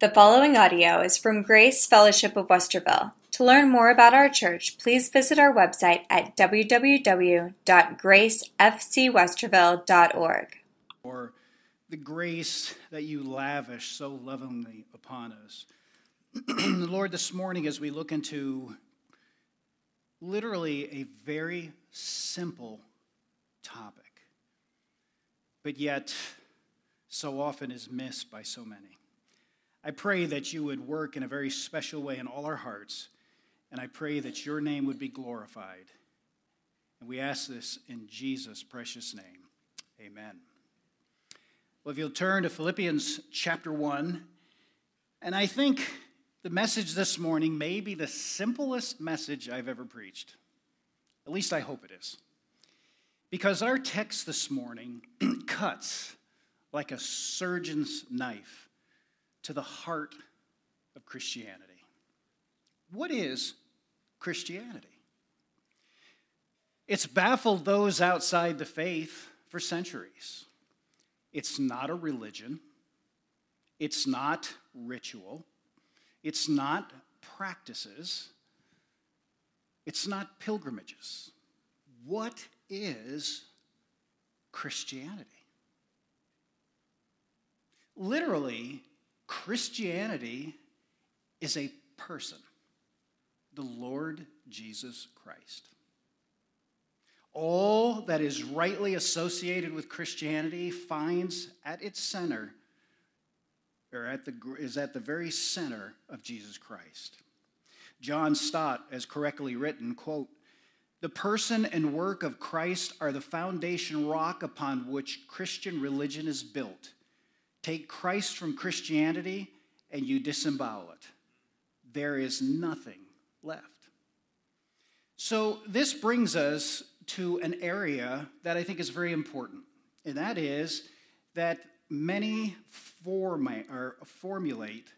The following audio is from Grace Fellowship of Westerville. To learn more about our church, please visit our website at www.gracefcwesterville.org. Or the grace that you lavish so lovingly upon us. Lord, this morning as we look into literally a very simple topic, but yet so often is missed by so many. I pray that you would work in a very special way in all our hearts, and I pray that your name would be glorified. And we ask this in Jesus' precious name. Amen. Well, if you'll turn to Philippians chapter 1, and I think the message this morning may be the simplest message I've ever preached. At least I hope it is. Because our text this morning cuts like a surgeon's knife to the heart of Christianity. What is Christianity? It's baffled those outside the faith for centuries. It's not a religion, it's not ritual, it's not practices, it's not pilgrimages. What is Christianity? Literally, Christianity is a person, the Lord Jesus Christ. All that is rightly associated with Christianity finds at its center, or at the, is at the very center of Jesus Christ. John Stott has correctly written, quote, the person and work of Christ are the foundation rock upon which Christian religion is built. Take Christ from Christianity and you disembowel it. There is nothing left. So, this brings us to an area that I think is very important, and that is that many form- formulate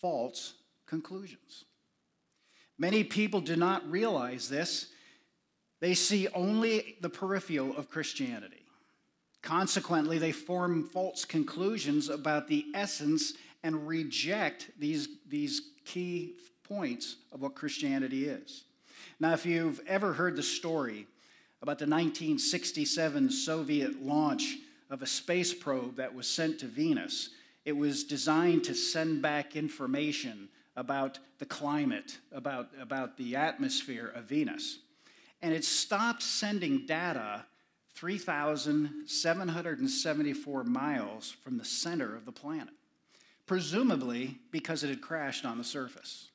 false conclusions. Many people do not realize this. They see only the peripheral of Christianity. Consequently, they form false conclusions about the essence and reject these, these key points of what Christianity is. Now, if you've ever heard the story about the 1967 Soviet launch of a space probe that was sent to Venus, it was designed to send back information about the climate, about, about the atmosphere of Venus. And it stopped sending data 3,774 miles from the center of the planet, presumably because it had crashed on the surface.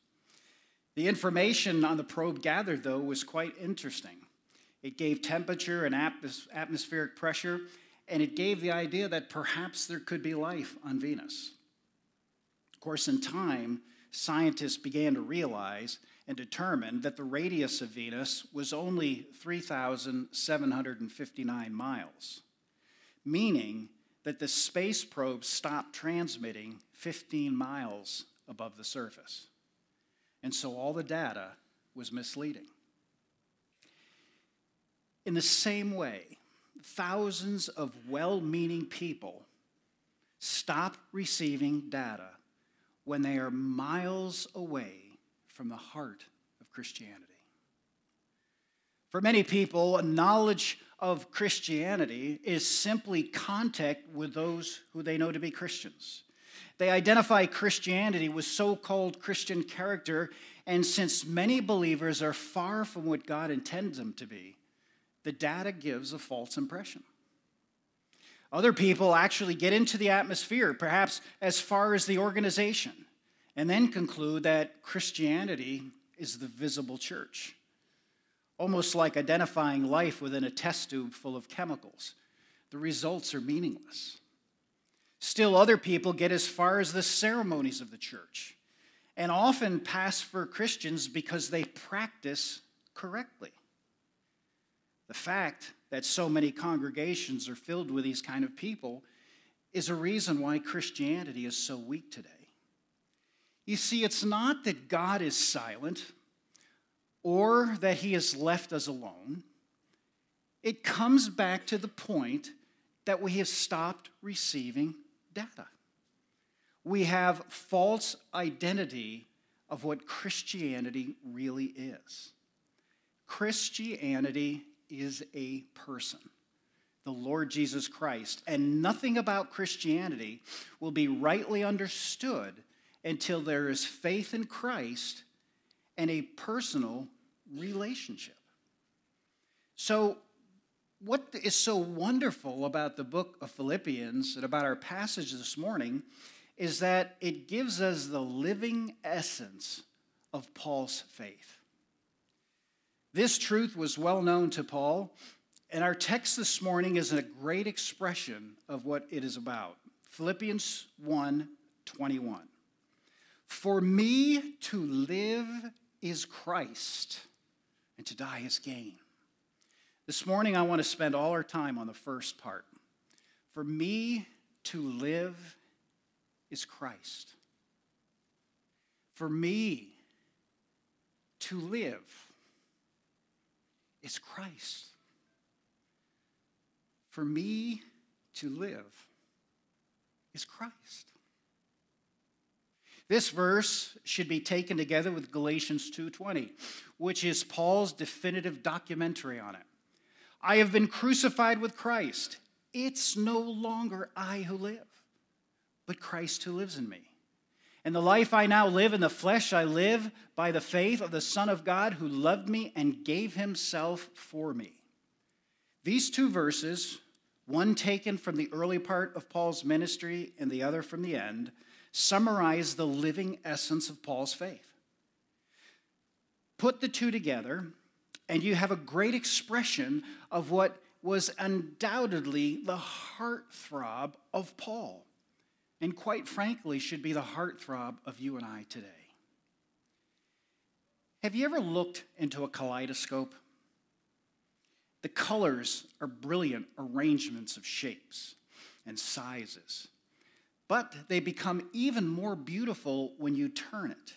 The information on the probe gathered, though, was quite interesting. It gave temperature and atmos- atmospheric pressure, and it gave the idea that perhaps there could be life on Venus. Of course, in time, scientists began to realize and determine that the radius of Venus was only 3,759 miles, meaning that the space probe stopped transmitting 15 miles above the surface. And so all the data was misleading. In the same way, thousands of well meaning people stop receiving data when they are miles away from the heart of Christianity. For many people, a knowledge of Christianity is simply contact with those who they know to be Christians. They identify Christianity with so called Christian character, and since many believers are far from what God intends them to be, the data gives a false impression. Other people actually get into the atmosphere, perhaps as far as the organization and then conclude that Christianity is the visible church. Almost like identifying life within a test tube full of chemicals. The results are meaningless. Still, other people get as far as the ceremonies of the church and often pass for Christians because they practice correctly. The fact that so many congregations are filled with these kind of people is a reason why Christianity is so weak today. You see, it's not that God is silent or that he has left us alone. It comes back to the point that we have stopped receiving data. we have false identity of what Christianity really is. Christianity is a person, the Lord Jesus Christ, and nothing about Christianity will be rightly understood until there is faith in Christ and a personal relationship. So, what is so wonderful about the book of Philippians and about our passage this morning is that it gives us the living essence of Paul's faith. This truth was well known to Paul, and our text this morning is a great expression of what it is about. Philippians 1 21. For me to live is Christ, and to die is gain. This morning, I want to spend all our time on the first part. For me to live is Christ. For me to live is Christ. For me to live is Christ. This verse should be taken together with Galatians 2:20, which is Paul's definitive documentary on it. I have been crucified with Christ. It's no longer I who live, but Christ who lives in me. And the life I now live in the flesh, I live by the faith of the Son of God who loved me and gave himself for me. These two verses, one taken from the early part of Paul's ministry and the other from the end, summarize the living essence of Paul's faith. Put the two together, and you have a great expression of what was undoubtedly the heartthrob of Paul and quite frankly, should be the heartthrob of you and I today. Have you ever looked into a kaleidoscope? The colors are brilliant arrangements of shapes and sizes, but they become even more beautiful when you turn it.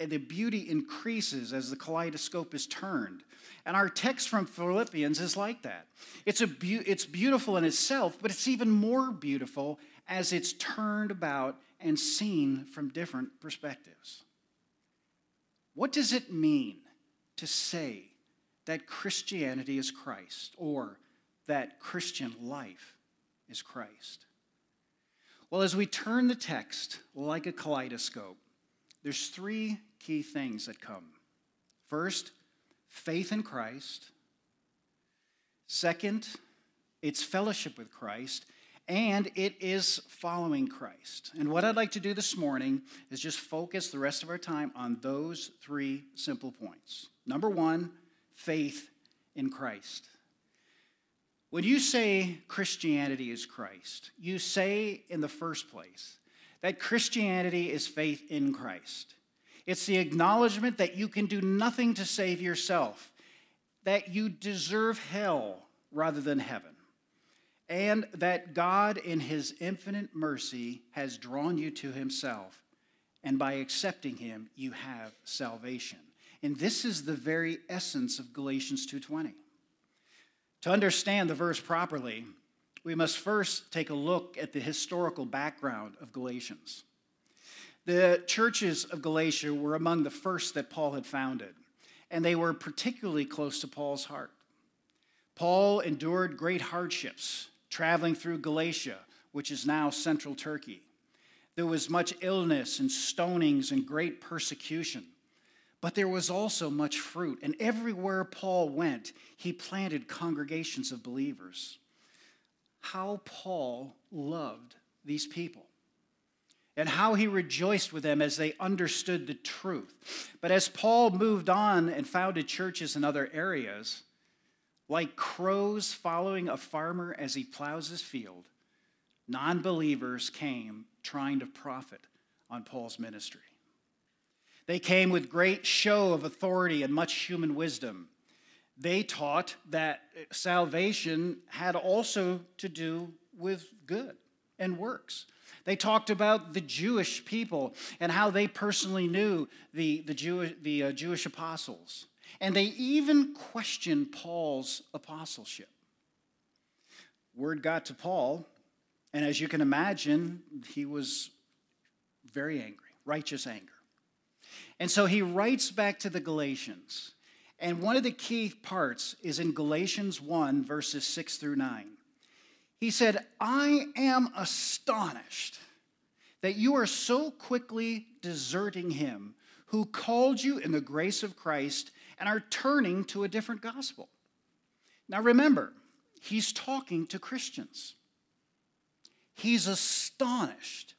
And the beauty increases as the kaleidoscope is turned. And our text from Philippians is like that. It's, a be- it's beautiful in itself, but it's even more beautiful as it's turned about and seen from different perspectives. What does it mean to say that Christianity is Christ or that Christian life is Christ? Well, as we turn the text like a kaleidoscope, there's three key things that come. First, faith in Christ. Second, it's fellowship with Christ and it is following Christ. And what I'd like to do this morning is just focus the rest of our time on those three simple points. Number one, faith in Christ. When you say Christianity is Christ, you say in the first place that Christianity is faith in Christ. It's the acknowledgement that you can do nothing to save yourself, that you deserve hell rather than heaven and that God, in his infinite mercy, has drawn you to himself. And by accepting him, you have salvation. And this is the very essence of Galatians 2:20. To understand the verse properly, we must first take a look at the historical background of Galatians. The churches of Galatia were among the first that Paul had founded, and they were particularly close to Paul's heart. Paul endured great hardships traveling through Galatia, which is now central Turkey. There was much illness and stonings and great persecution. But there was also much fruit, and everywhere Paul went, he planted congregations of believers. How Paul loved these people and how he rejoiced with them as they understood the truth. But as Paul moved on and founded churches in other areas, like crows following a farmer as he plows his field, non believers came trying to profit on Paul's ministry. They came with great show of authority and much human wisdom. They taught that salvation had also to do with good and works. They talked about the Jewish people and how they personally knew the, the, Jew, the uh, Jewish apostles. And they even question Paul's apostleship. Word got to Paul, and as you can imagine, he was very angry, righteous anger. And so he writes back to the Galatians. And one of the key parts is in Galatians 1, verses 6 through 9. He said, I am astonished that you are so quickly deserting him who called you in the grace of Christ and are turning to a different gospel. Now remember, he's talking to Christians. He's astonished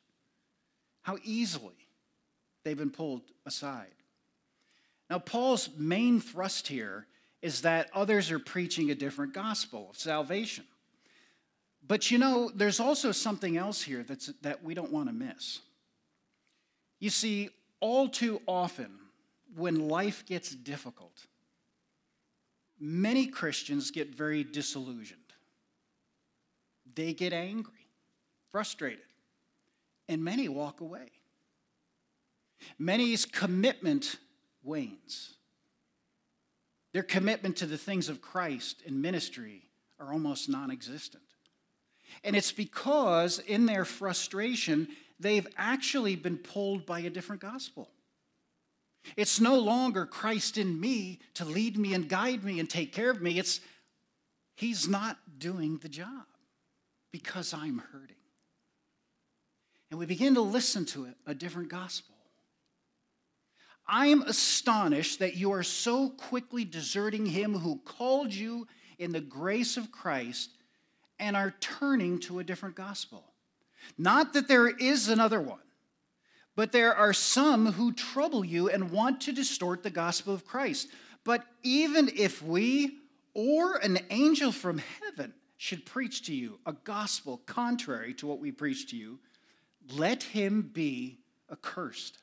how easily they've been pulled aside. Now, Paul's main thrust here is that others are preaching a different gospel of salvation. But you know, there's also something else here that's, that we don't want to miss. You see, all too often, when life gets difficult, many Christians get very disillusioned. They get angry, frustrated, and many walk away. Many's commitment wanes. Their commitment to the things of Christ and ministry are almost non existent. And it's because in their frustration, they've actually been pulled by a different gospel. It's no longer Christ in me to lead me and guide me and take care of me. It's He's not doing the job because I'm hurting. And we begin to listen to it, a different gospel. I'm astonished that you are so quickly deserting him who called you in the grace of Christ and are turning to a different gospel. Not that there is another one, but there are some who trouble you and want to distort the gospel of Christ. But even if we or an angel from heaven should preach to you a gospel contrary to what we preach to you, let him be accursed.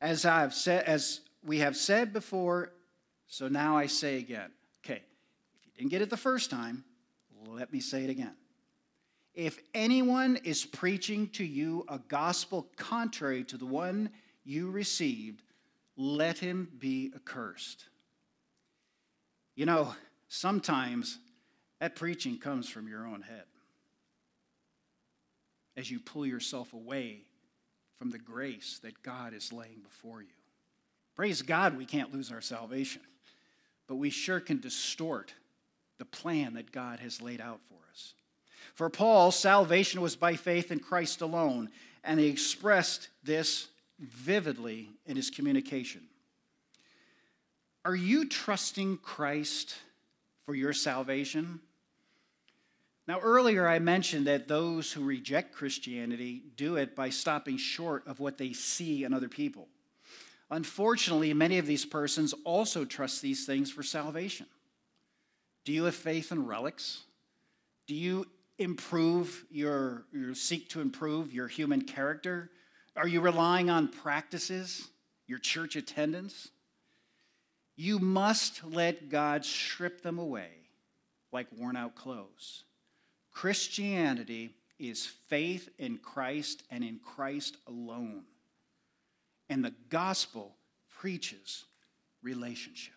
As I've said, as we have said before, so now I say again. Okay, if you didn't get it the first time, let me say it again. If anyone is preaching to you a gospel contrary to the one you received, let him be accursed. You know, sometimes that preaching comes from your own head as you pull yourself away from the grace that God is laying before you. Praise God, we can't lose our salvation, but we sure can distort the plan that God has laid out for us. For Paul, salvation was by faith in Christ alone, and he expressed this vividly in his communication. Are you trusting Christ for your salvation? Now, earlier I mentioned that those who reject Christianity do it by stopping short of what they see in other people. Unfortunately, many of these persons also trust these things for salvation. Do you have faith in relics? Do you improve your, you seek to improve your human character? Are you relying on practices, your church attendance? You must let God strip them away like worn out clothes. Christianity is faith in Christ and in Christ alone. And the gospel preaches relationship.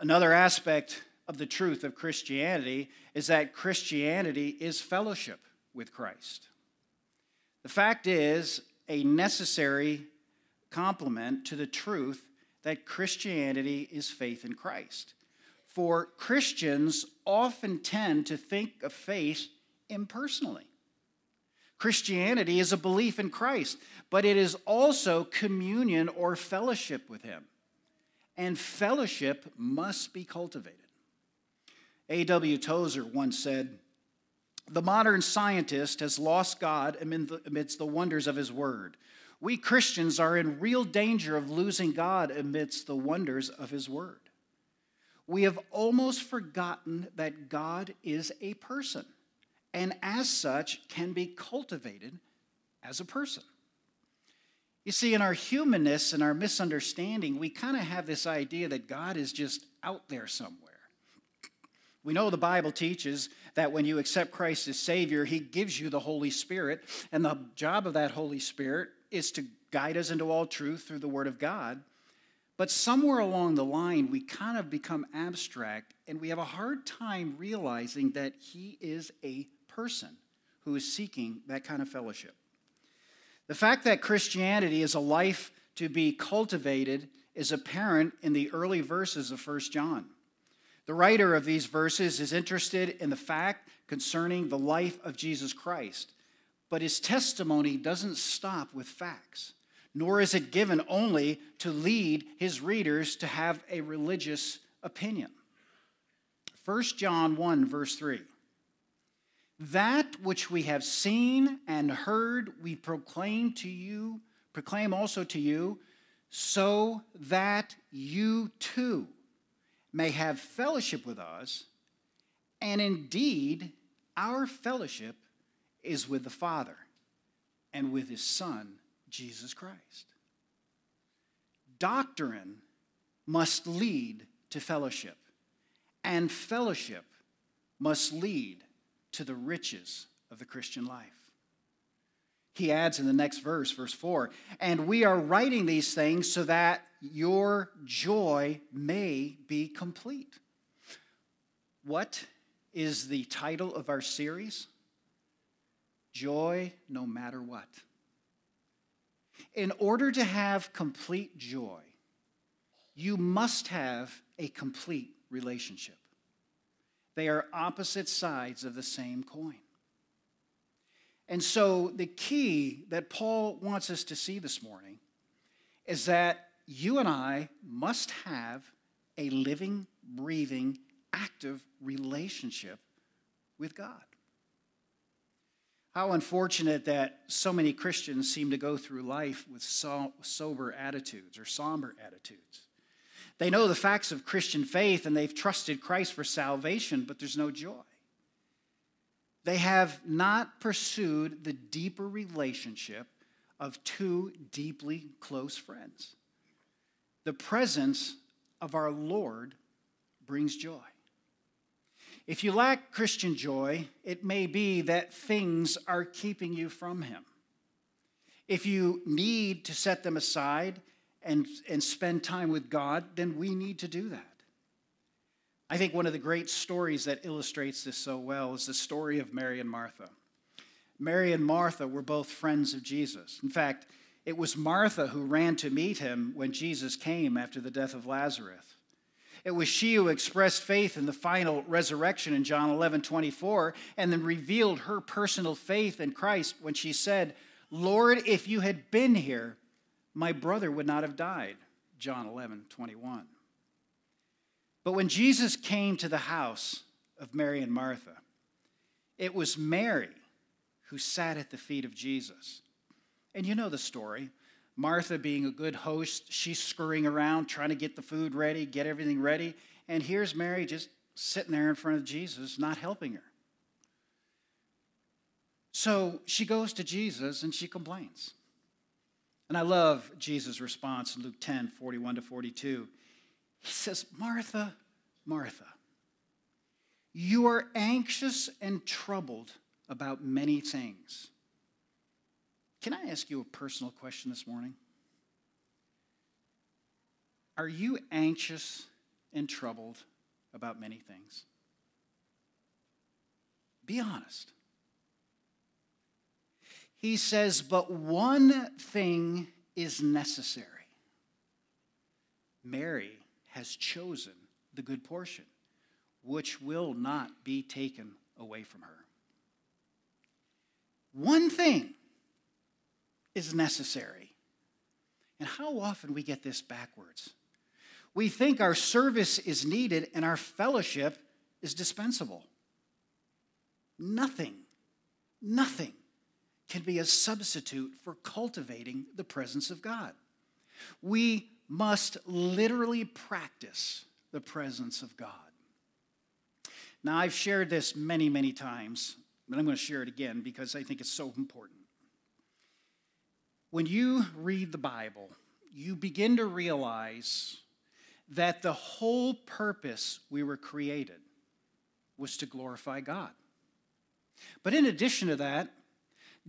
Another aspect of the truth of Christianity is that Christianity is fellowship with Christ. The fact is a necessary complement to the truth that Christianity is faith in Christ. For Christians often tend to think of faith impersonally. Christianity is a belief in Christ, but it is also communion or fellowship with Him. And fellowship must be cultivated. A.W. Tozer once said, The modern scientist has lost God amidst the wonders of His Word. We Christians are in real danger of losing God amidst the wonders of His Word we have almost forgotten that God is a person and as such can be cultivated as a person. You see, in our humanness and our misunderstanding, we kind of have this idea that God is just out there somewhere. We know the Bible teaches that when you accept Christ as Savior, He gives you the Holy Spirit, and the job of that Holy Spirit is to guide us into all truth through the Word of God. But somewhere along the line, we kind of become abstract and we have a hard time realizing that he is a person who is seeking that kind of fellowship. The fact that Christianity is a life to be cultivated is apparent in the early verses of 1 John. The writer of these verses is interested in the fact concerning the life of Jesus Christ, but his testimony doesn't stop with facts, nor is it given only to lead his readers to have a religious opinion. 1 John 1, verse 3. That which we have seen and heard, we proclaim to you, proclaim also to you, so that you too may have fellowship with us. And indeed, our fellowship is with the Father and with his Son, Jesus Christ. Doctrine must lead to fellowship, and fellowship must lead to the riches of the Christian life. He adds in the next verse, verse 4 And we are writing these things so that your joy may be complete. What is the title of our series? Joy no matter what. In order to have complete joy, you must have a complete relationship. They are opposite sides of the same coin. And so, the key that Paul wants us to see this morning is that you and I must have a living, breathing, active relationship with God. How unfortunate that so many Christians seem to go through life with so, sober attitudes or somber attitudes. They know the facts of Christian faith and they've trusted Christ for salvation, but there's no joy. They have not pursued the deeper relationship of two deeply close friends. The presence of our Lord brings joy. If you lack Christian joy, it may be that things are keeping you from Him. If you need to set them aside and, and spend time with God, then we need to do that. I think one of the great stories that illustrates this so well is the story of Mary and Martha. Mary and Martha were both friends of Jesus. In fact, it was Martha who ran to meet him when Jesus came after the death of Lazarus. It was she who expressed faith in the final resurrection in John 11 24, and then revealed her personal faith in Christ when she said, Lord, if you had been here, my brother would not have died. John 11 21. But when Jesus came to the house of Mary and Martha, it was Mary who sat at the feet of Jesus. And you know the story. Martha, being a good host, she's scurrying around trying to get the food ready, get everything ready. And here's Mary just sitting there in front of Jesus, not helping her. So she goes to Jesus and she complains. And I love Jesus' response in Luke 10 41 to 42. He says, Martha, Martha, you are anxious and troubled about many things. Can I ask you a personal question this morning? Are you anxious and troubled about many things? Be honest. He says, but one thing is necessary. Mary has chosen the good portion, which will not be taken away from her. One thing is necessary. And how often we get this backwards. We think our service is needed and our fellowship is dispensable. Nothing, nothing can be a substitute for cultivating the presence of God. We must literally practice the presence of God. Now, I've shared this many, many times, but I'm going to share it again because I think it's so important. When you read the Bible, you begin to realize that the whole purpose we were created was to glorify God. But in addition to that,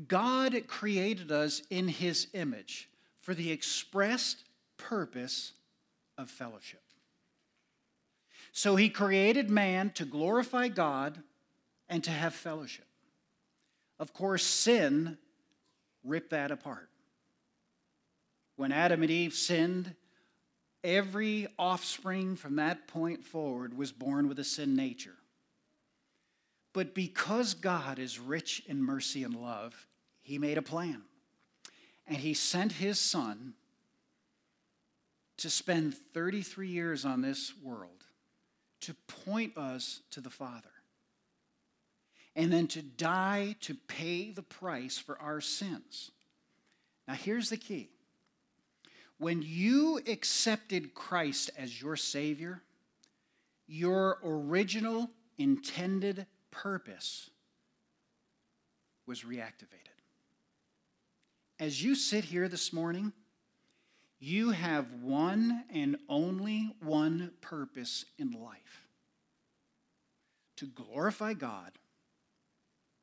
God created us in his image for the expressed purpose of fellowship. So he created man to glorify God and to have fellowship. Of course, sin ripped that apart. When Adam and Eve sinned, every offspring from that point forward was born with a sin nature. But because God is rich in mercy and love, he made a plan. And he sent his son to spend 33 years on this world to point us to the Father. And then to die to pay the price for our sins. Now, here's the key when you accepted Christ as your Savior, your original intended purpose was reactivated. As you sit here this morning, you have one and only one purpose in life to glorify God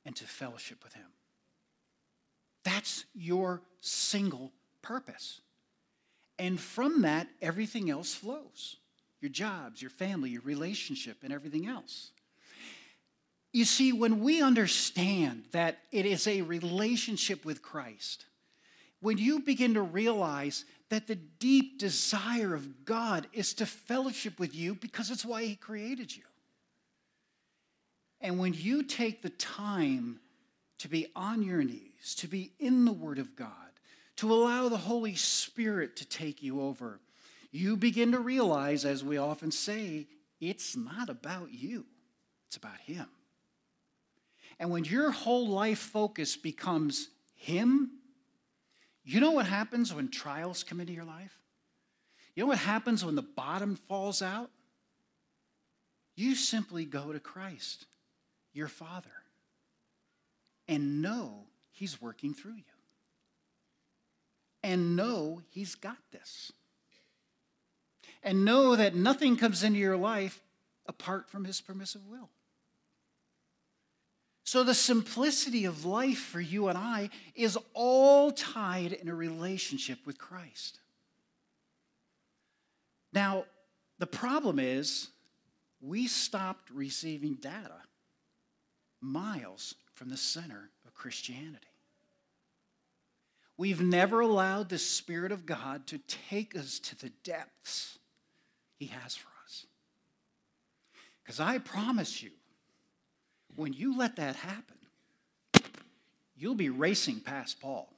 and to fellowship with Him. That's your single purpose. And from that, everything else flows your jobs, your family, your relationship, and everything else. You see, when we understand that it is a relationship with Christ, when you begin to realize that the deep desire of God is to fellowship with you because it's why He created you. And when you take the time to be on your knees, to be in the Word of God, to allow the Holy Spirit to take you over, you begin to realize, as we often say, it's not about you, it's about Him. And when your whole life focus becomes Him, you know what happens when trials come into your life? You know what happens when the bottom falls out? You simply go to Christ, your Father, and know He's working through you. And know He's got this. And know that nothing comes into your life apart from His permissive will. So, the simplicity of life for you and I is all tied in a relationship with Christ. Now, the problem is we stopped receiving data miles from the center of Christianity. We've never allowed the Spirit of God to take us to the depths He has for us. Because I promise you, when you let that happen, you'll be racing past Paul.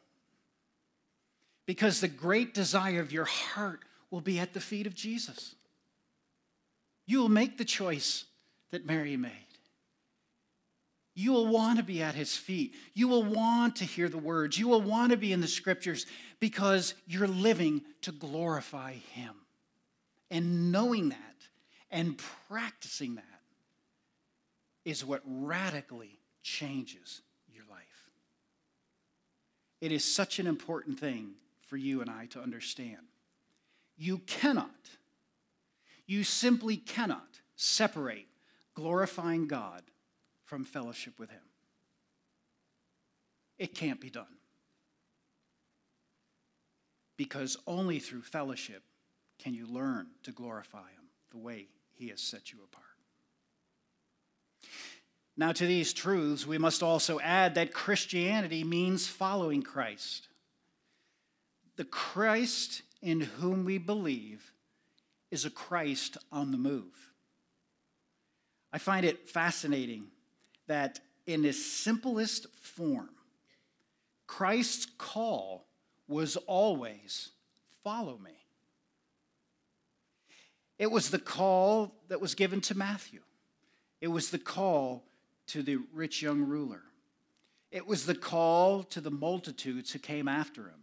Because the great desire of your heart will be at the feet of Jesus. You will make the choice that Mary made. You will want to be at his feet. You will want to hear the words. You will want to be in the scriptures because you're living to glorify him. And knowing that and practicing that is what radically changes your life. It is such an important thing for you and I to understand. You cannot, you simply cannot separate glorifying God from fellowship with Him. It can't be done. Because only through fellowship can you learn to glorify Him the way He has set you apart. Now, to these truths, we must also add that Christianity means following Christ. The Christ in whom we believe is a Christ on the move. I find it fascinating that in its simplest form, Christ's call was always follow me. It was the call that was given to Matthew. It was the call to the rich young ruler. It was the call to the multitudes who came after him.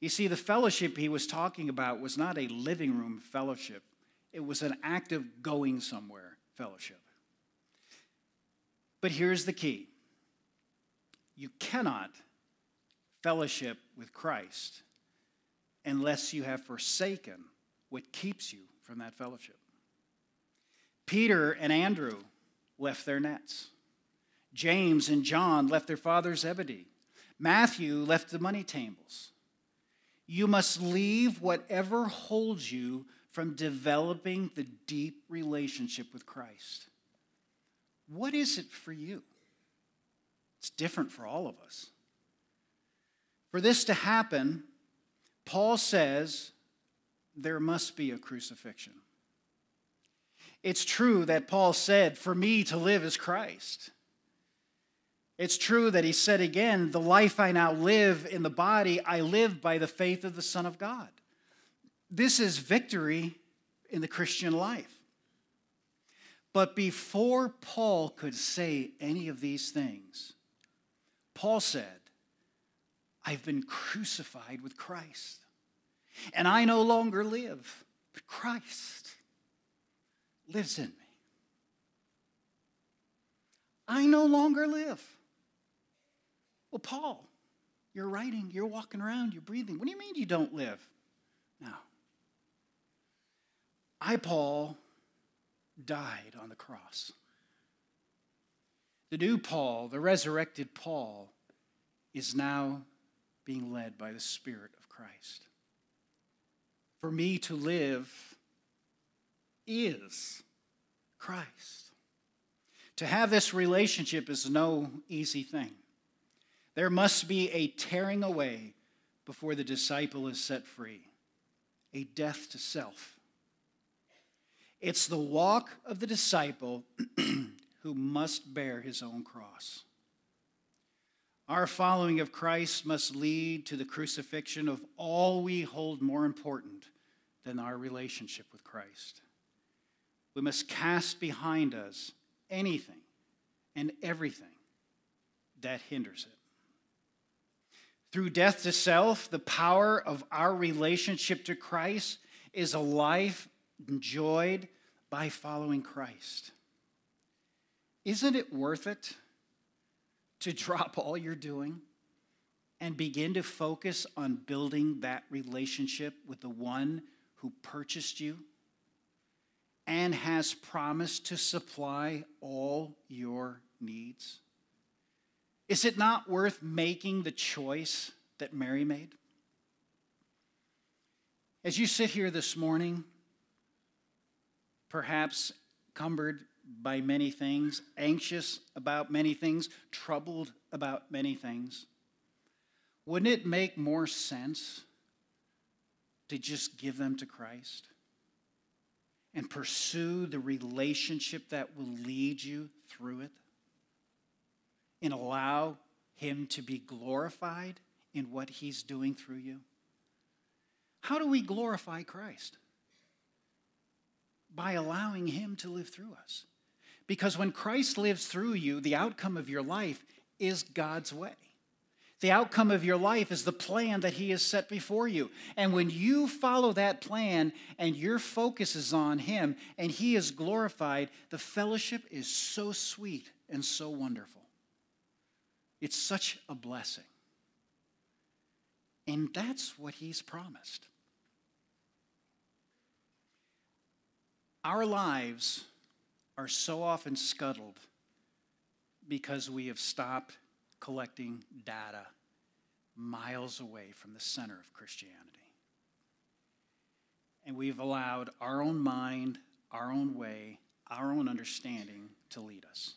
You see, the fellowship he was talking about was not a living room fellowship, it was an active going somewhere fellowship. But here's the key you cannot fellowship with Christ unless you have forsaken what keeps you from that fellowship. Peter and Andrew left their nets. James and John left their father Zebedee. Matthew left the money tables. You must leave whatever holds you from developing the deep relationship with Christ. What is it for you? It's different for all of us. For this to happen, Paul says there must be a crucifixion. It's true that Paul said, For me to live is Christ. It's true that he said again, The life I now live in the body, I live by the faith of the Son of God. This is victory in the Christian life. But before Paul could say any of these things, Paul said, I've been crucified with Christ. And I no longer live, but Christ lives in me. I no longer live. Well, Paul, you're writing, you're walking around, you're breathing. What do you mean you don't live? Now, I, Paul, died on the cross. The new Paul, the resurrected Paul, is now being led by the Spirit of Christ. For me to live is Christ. To have this relationship is no easy thing. There must be a tearing away before the disciple is set free, a death to self. It's the walk of the disciple who must bear his own cross. Our following of Christ must lead to the crucifixion of all we hold more important than our relationship with Christ. We must cast behind us anything and everything that hinders it. Through death to self, the power of our relationship to Christ is a life enjoyed by following Christ. Isn't it worth it to drop all you're doing and begin to focus on building that relationship with the one who purchased you and has promised to supply all your needs? Is it not worth making the choice that Mary made? As you sit here this morning, perhaps cumbered by many things, anxious about many things, troubled about many things. Wouldn't it make more sense to just give them to Christ and pursue the relationship that will lead you through it and allow Him to be glorified in what He's doing through you? How do we glorify Christ? By allowing Him to live through us. Because when Christ lives through you, the outcome of your life is God's way. The outcome of your life is the plan that He has set before you. And when you follow that plan and your focus is on Him and He is glorified, the fellowship is so sweet and so wonderful. It's such a blessing. And that's what He's promised. Our lives are so often scuttled because we have stopped collecting data miles away from the center of Christianity. And we've allowed our own mind, our own way, our own understanding to lead us.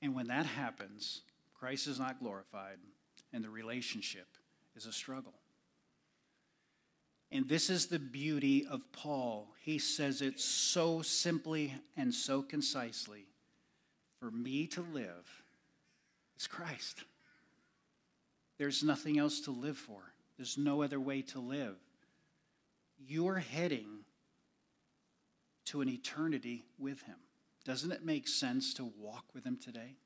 And when that happens, Christ is not glorified, and the relationship is a struggle. And this is the beauty of Paul. He says it so simply and so concisely. For me to live is Christ. There's nothing else to live for, there's no other way to live. You're heading to an eternity with Him. Doesn't it make sense to walk with Him today?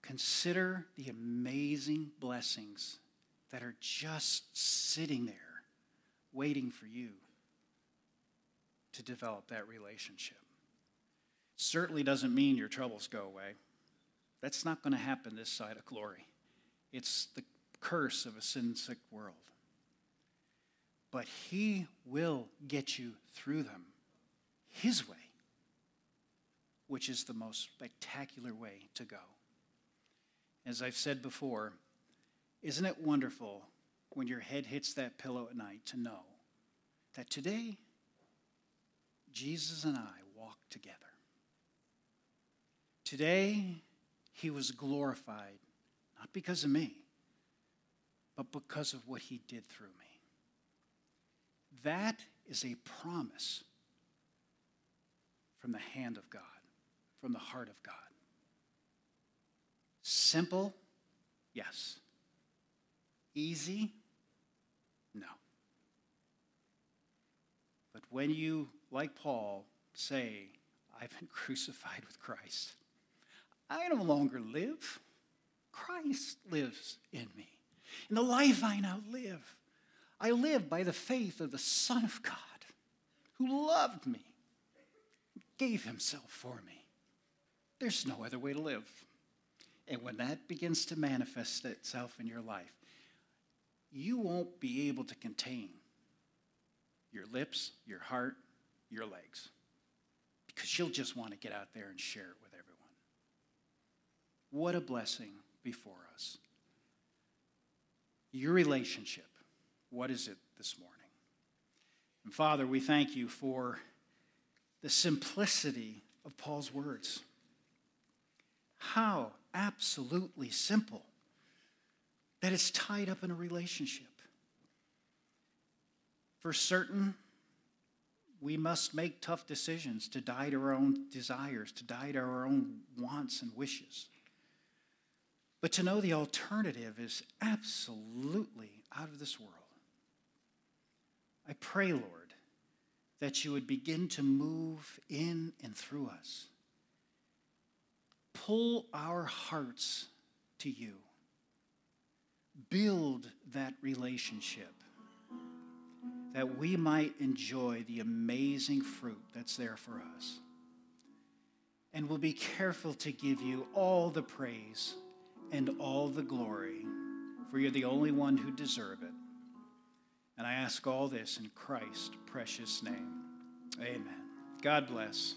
Consider the amazing blessings that are just sitting there waiting for you to develop that relationship. Certainly doesn't mean your troubles go away. That's not going to happen this side of glory. It's the curse of a sin sick world. But He will get you through them His way, which is the most spectacular way to go. As I've said before, isn't it wonderful when your head hits that pillow at night to know that today Jesus and I walk together? Today, he was glorified not because of me, but because of what he did through me. That is a promise from the hand of God, from the heart of God. Simple, yes. Easy, no. But when you, like Paul, say, I've been crucified with Christ, I no longer live. Christ lives in me. In the life I now live, I live by the faith of the Son of God who loved me, gave himself for me. There's no other way to live. And when that begins to manifest itself in your life, you won't be able to contain your lips, your heart, your legs, because you'll just want to get out there and share it with everyone. What a blessing before us. Your relationship, what is it this morning? And Father, we thank you for the simplicity of Paul's words. How absolutely simple that it's tied up in a relationship. For certain, we must make tough decisions to die to our own desires, to die to our own wants and wishes. But to know the alternative is absolutely out of this world. I pray, Lord, that you would begin to move in and through us. Pull our hearts to you. Build that relationship that we might enjoy the amazing fruit that's there for us. And we'll be careful to give you all the praise and all the glory, for you're the only one who deserve it. And I ask all this in Christ's precious name. Amen. God bless.